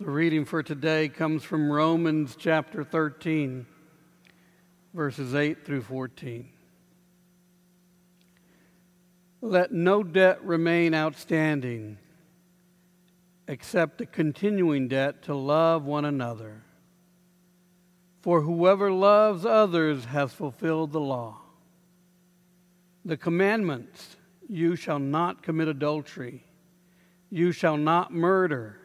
The reading for today comes from Romans chapter 13, verses 8 through 14. Let no debt remain outstanding except a continuing debt to love one another. For whoever loves others has fulfilled the law. The commandments you shall not commit adultery, you shall not murder,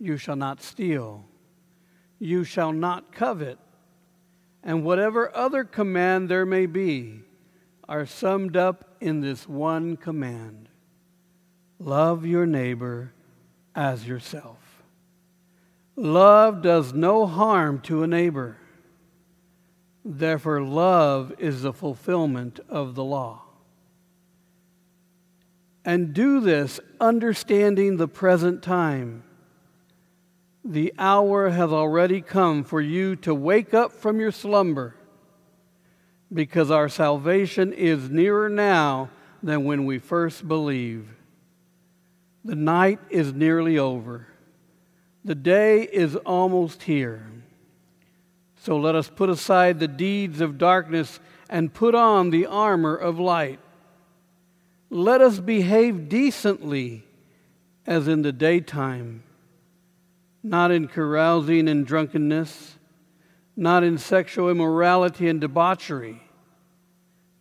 you shall not steal, you shall not covet, and whatever other command there may be are summed up in this one command love your neighbor as yourself. Love does no harm to a neighbor. Therefore, love is the fulfillment of the law. And do this understanding the present time. The hour has already come for you to wake up from your slumber, because our salvation is nearer now than when we first believed. The night is nearly over. The day is almost here. So let us put aside the deeds of darkness and put on the armor of light. Let us behave decently as in the daytime, not in carousing and drunkenness, not in sexual immorality and debauchery,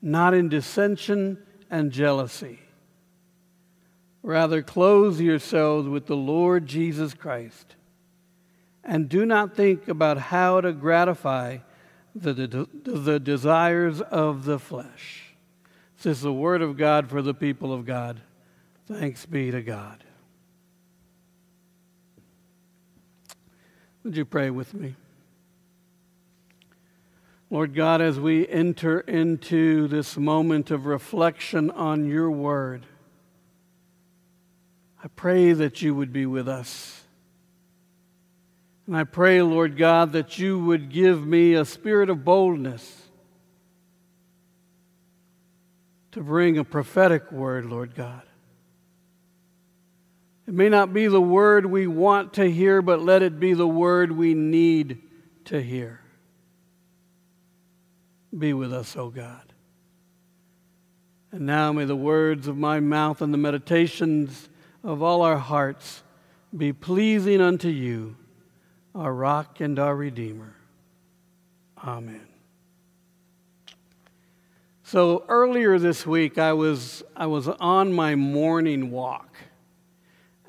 not in dissension and jealousy Rather, clothe yourselves with the Lord Jesus Christ. And do not think about how to gratify the, the, the desires of the flesh. This is the word of God for the people of God. Thanks be to God. Would you pray with me? Lord God, as we enter into this moment of reflection on your word, I pray that you would be with us. And I pray, Lord God, that you would give me a spirit of boldness to bring a prophetic word, Lord God. It may not be the word we want to hear, but let it be the word we need to hear. Be with us, O God. And now may the words of my mouth and the meditations of all our hearts be pleasing unto you, our rock and our redeemer. Amen. So earlier this week, I was, I was on my morning walk.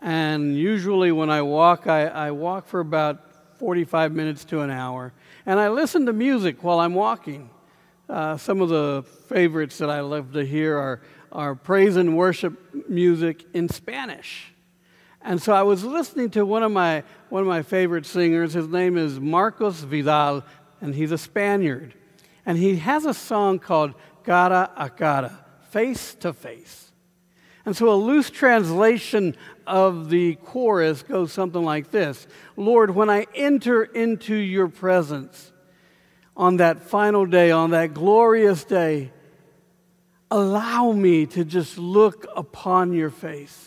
And usually, when I walk, I, I walk for about 45 minutes to an hour. And I listen to music while I'm walking. Uh, some of the favorites that I love to hear are our praise and worship music in Spanish. And so I was listening to one of my, one of my favorite singers. His name is Marcos Vidal, and he's a Spaniard. And he has a song called Cara a Cara, Face to Face. And so a loose translation of the chorus goes something like this Lord, when I enter into your presence on that final day, on that glorious day, allow me to just look upon your face.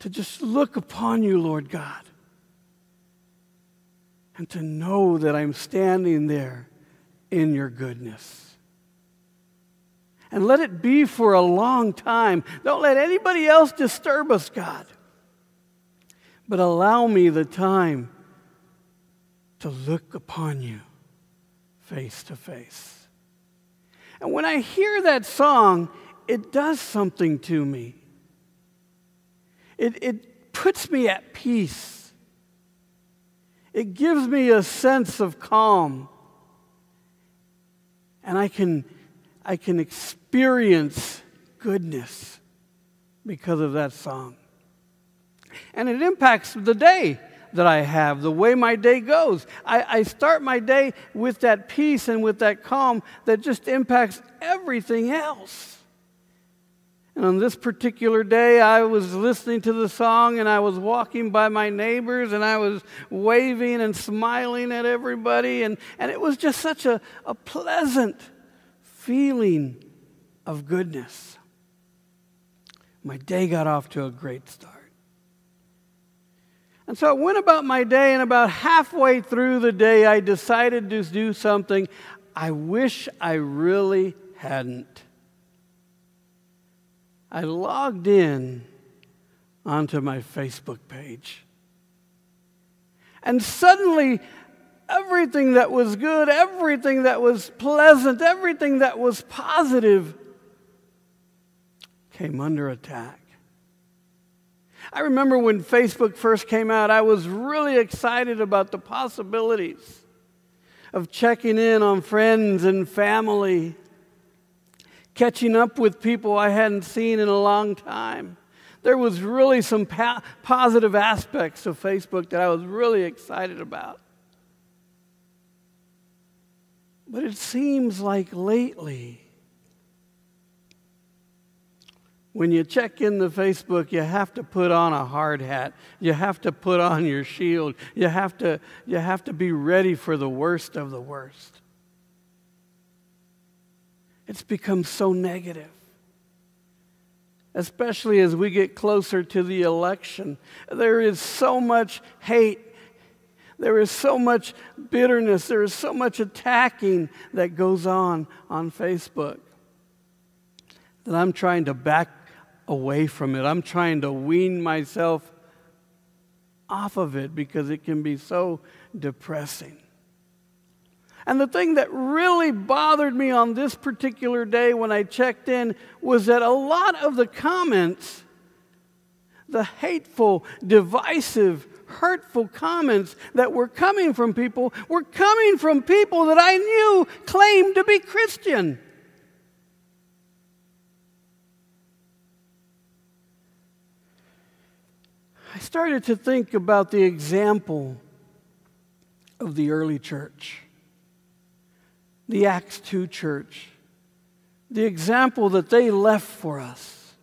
To just look upon you, Lord God. And to know that I'm standing there in your goodness. And let it be for a long time. Don't let anybody else disturb us, God. But allow me the time to look upon you face to face. And when I hear that song, it does something to me. It, it puts me at peace. It gives me a sense of calm. And I can, I can experience goodness because of that song. And it impacts the day that I have, the way my day goes. I, I start my day with that peace and with that calm that just impacts everything else. And on this particular day, I was listening to the song and I was walking by my neighbors and I was waving and smiling at everybody. And, and it was just such a, a pleasant feeling of goodness. My day got off to a great start. And so I went about my day, and about halfway through the day, I decided to do something I wish I really hadn't. I logged in onto my Facebook page. And suddenly, everything that was good, everything that was pleasant, everything that was positive came under attack. I remember when Facebook first came out, I was really excited about the possibilities of checking in on friends and family, catching up with people I hadn't seen in a long time. There was really some pa- positive aspects of Facebook that I was really excited about. But it seems like lately, when you check in the Facebook, you have to put on a hard hat. You have to put on your shield. You have to, you have to be ready for the worst of the worst. It's become so negative, especially as we get closer to the election. There is so much hate. There is so much bitterness. There is so much attacking that goes on on Facebook that I'm trying to back away from it. I'm trying to wean myself off of it because it can be so depressing. And the thing that really bothered me on this particular day when I checked in was that a lot of the comments, the hateful, divisive, hurtful comments that were coming from people, were coming from people that I knew claimed to be Christian. I started to think about the example of the early church, the Acts 2 church, the example that they left for us.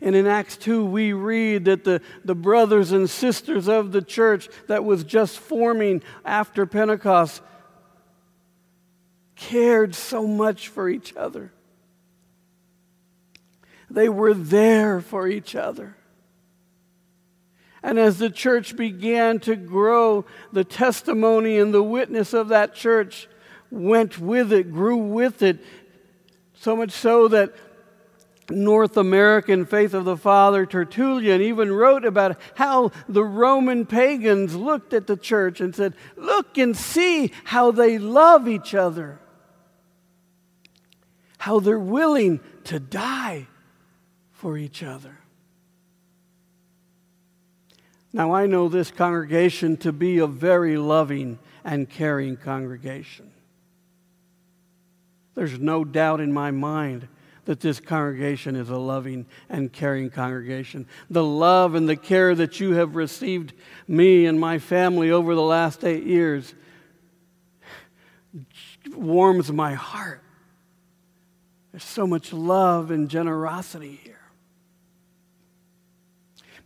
And in Acts 2, we read that the, the brothers and sisters of the church that was just forming after Pentecost cared so much for each other. They were there for each other. And as the church began to grow, the testimony and the witness of that church went with it, grew with it, so much so that North African Faith of the Father Tertullian even wrote about how the Roman pagans looked at the church and said, Look and see how they love each other, how they're willing to die for each other. Now, I know this congregation to be a very loving and caring congregation. There's no doubt in my mind that this congregation is a loving and caring congregation. The love and the care that you have received me and my family over the last eight years warms my heart. There's so much love and generosity here.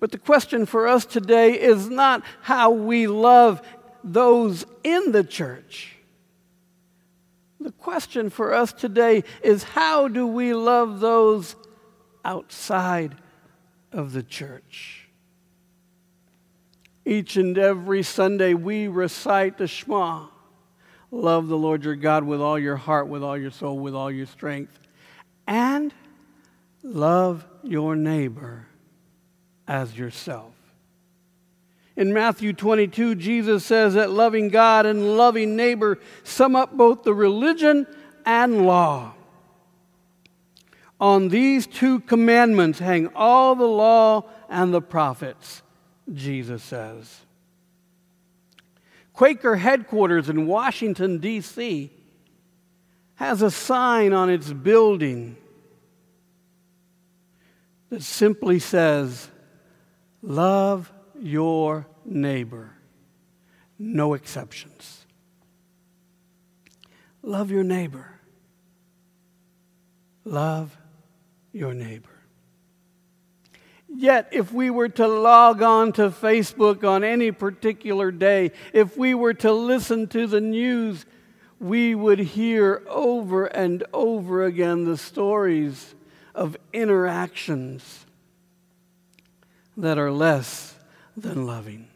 But the question for us today is not how we love those in the church. The question for us today is how do we love those outside of the church? Each and every Sunday we recite the Shema. Love the Lord your God with all your heart, with all your soul, with all your strength. And love your neighbor as yourself. In Matthew 22, Jesus says that loving God and loving neighbor sum up both the religion and law. On these two commandments hang all the law and the prophets, Jesus says. Quaker headquarters in Washington, D.C., has a sign on its building that simply says, Love your neighbor, no exceptions. Love your neighbor. Love your neighbor. Yet, if we were to log on to Facebook on any particular day, if we were to listen to the news, we would hear over and over again the stories of interactions that are less than loving.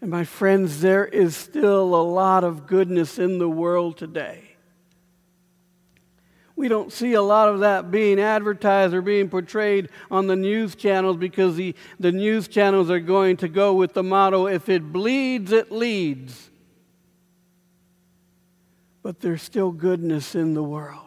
And my friends, there is still a lot of goodness in the world today. We don't see a lot of that being advertised or being portrayed on the news channels because the, the news channels are going to go with the motto if it bleeds, it leads. But there's still goodness in the world.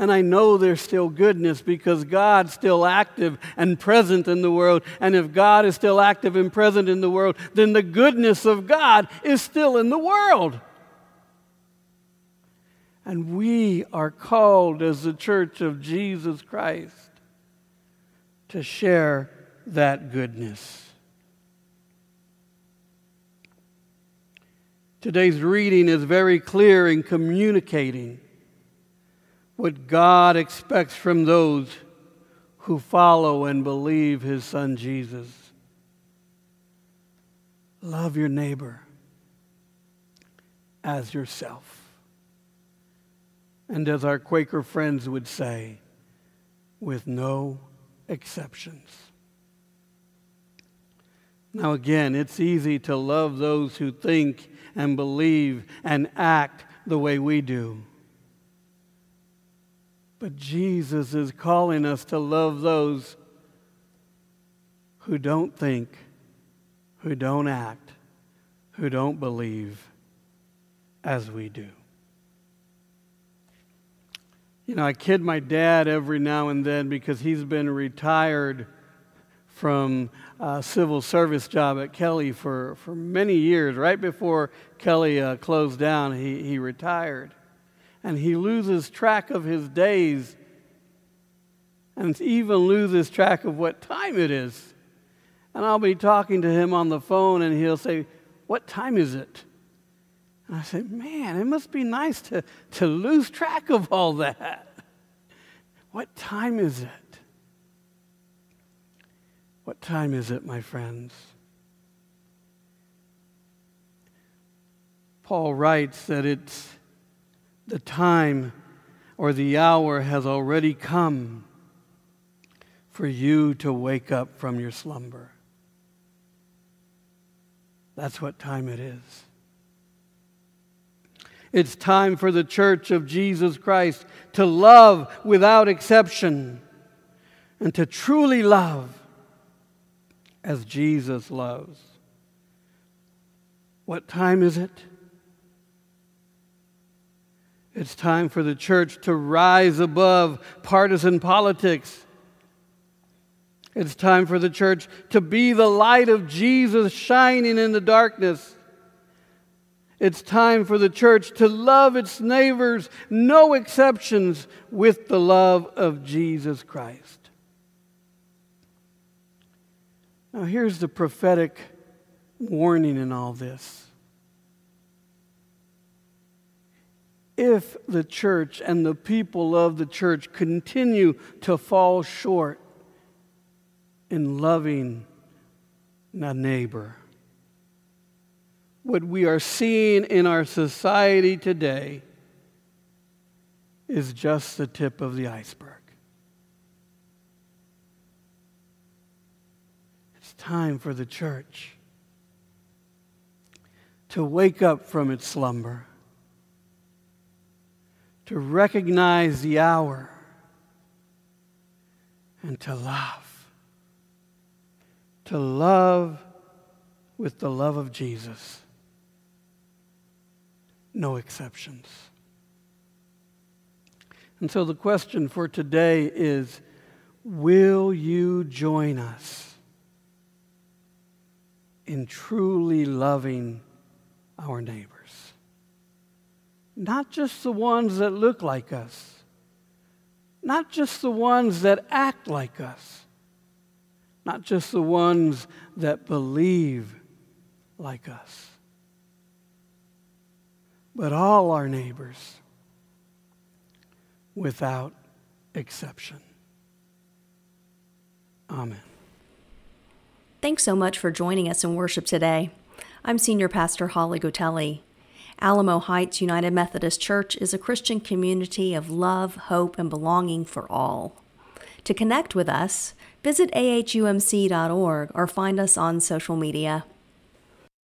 And I know there's still goodness because God's still active and present in the world. And if God is still active and present in the world, then the goodness of God is still in the world. And we are called as the church of Jesus Christ to share that goodness. Today's reading is very clear in communicating what God expects from those who follow and believe his son Jesus. Love your neighbor as yourself. And as our Quaker friends would say, with no exceptions. Now, again, it's easy to love those who think and believe and act the way we do. But Jesus is calling us to love those who don't think, who don't act, who don't believe as we do. You know, I kid my dad every now and then because he's been retired from a civil service job at Kelly for, for many years. Right before Kelly uh, closed down, he, he retired and he loses track of his days and even loses track of what time it is. And I'll be talking to him on the phone and he'll say, What time is it? And I say, Man, it must be nice to, to lose track of all that. What time is it? What time is it, my friends? Paul writes that it's the time or the hour has already come for you to wake up from your slumber. That's what time it is. It's time for the church of Jesus Christ to love without exception and to truly love as Jesus loves. What time is it? It's time for the church to rise above partisan politics. It's time for the church to be the light of Jesus shining in the darkness. It's time for the church to love its neighbors, no exceptions, with the love of Jesus Christ. Now, here's the prophetic warning in all this. If the church and the people of the church continue to fall short in loving a neighbor. What we are seeing in our society today is just the tip of the iceberg. It's time for the church to wake up from its slumber to recognize the hour and to love. To love with the love of Jesus. No exceptions. And so the question for today is Will you join us in truly loving our neighbor? Not just the ones that look like us, not just the ones that act like us, not just the ones that believe like us, but all our neighbors without exception. Amen. Thanks so much for joining us in worship today. I'm Senior Pastor Holly Gotelli. Alamo Heights United Methodist Church is a Christian community of love, hope, and belonging for all. To connect with us, visit ahumc.org or find us on social media.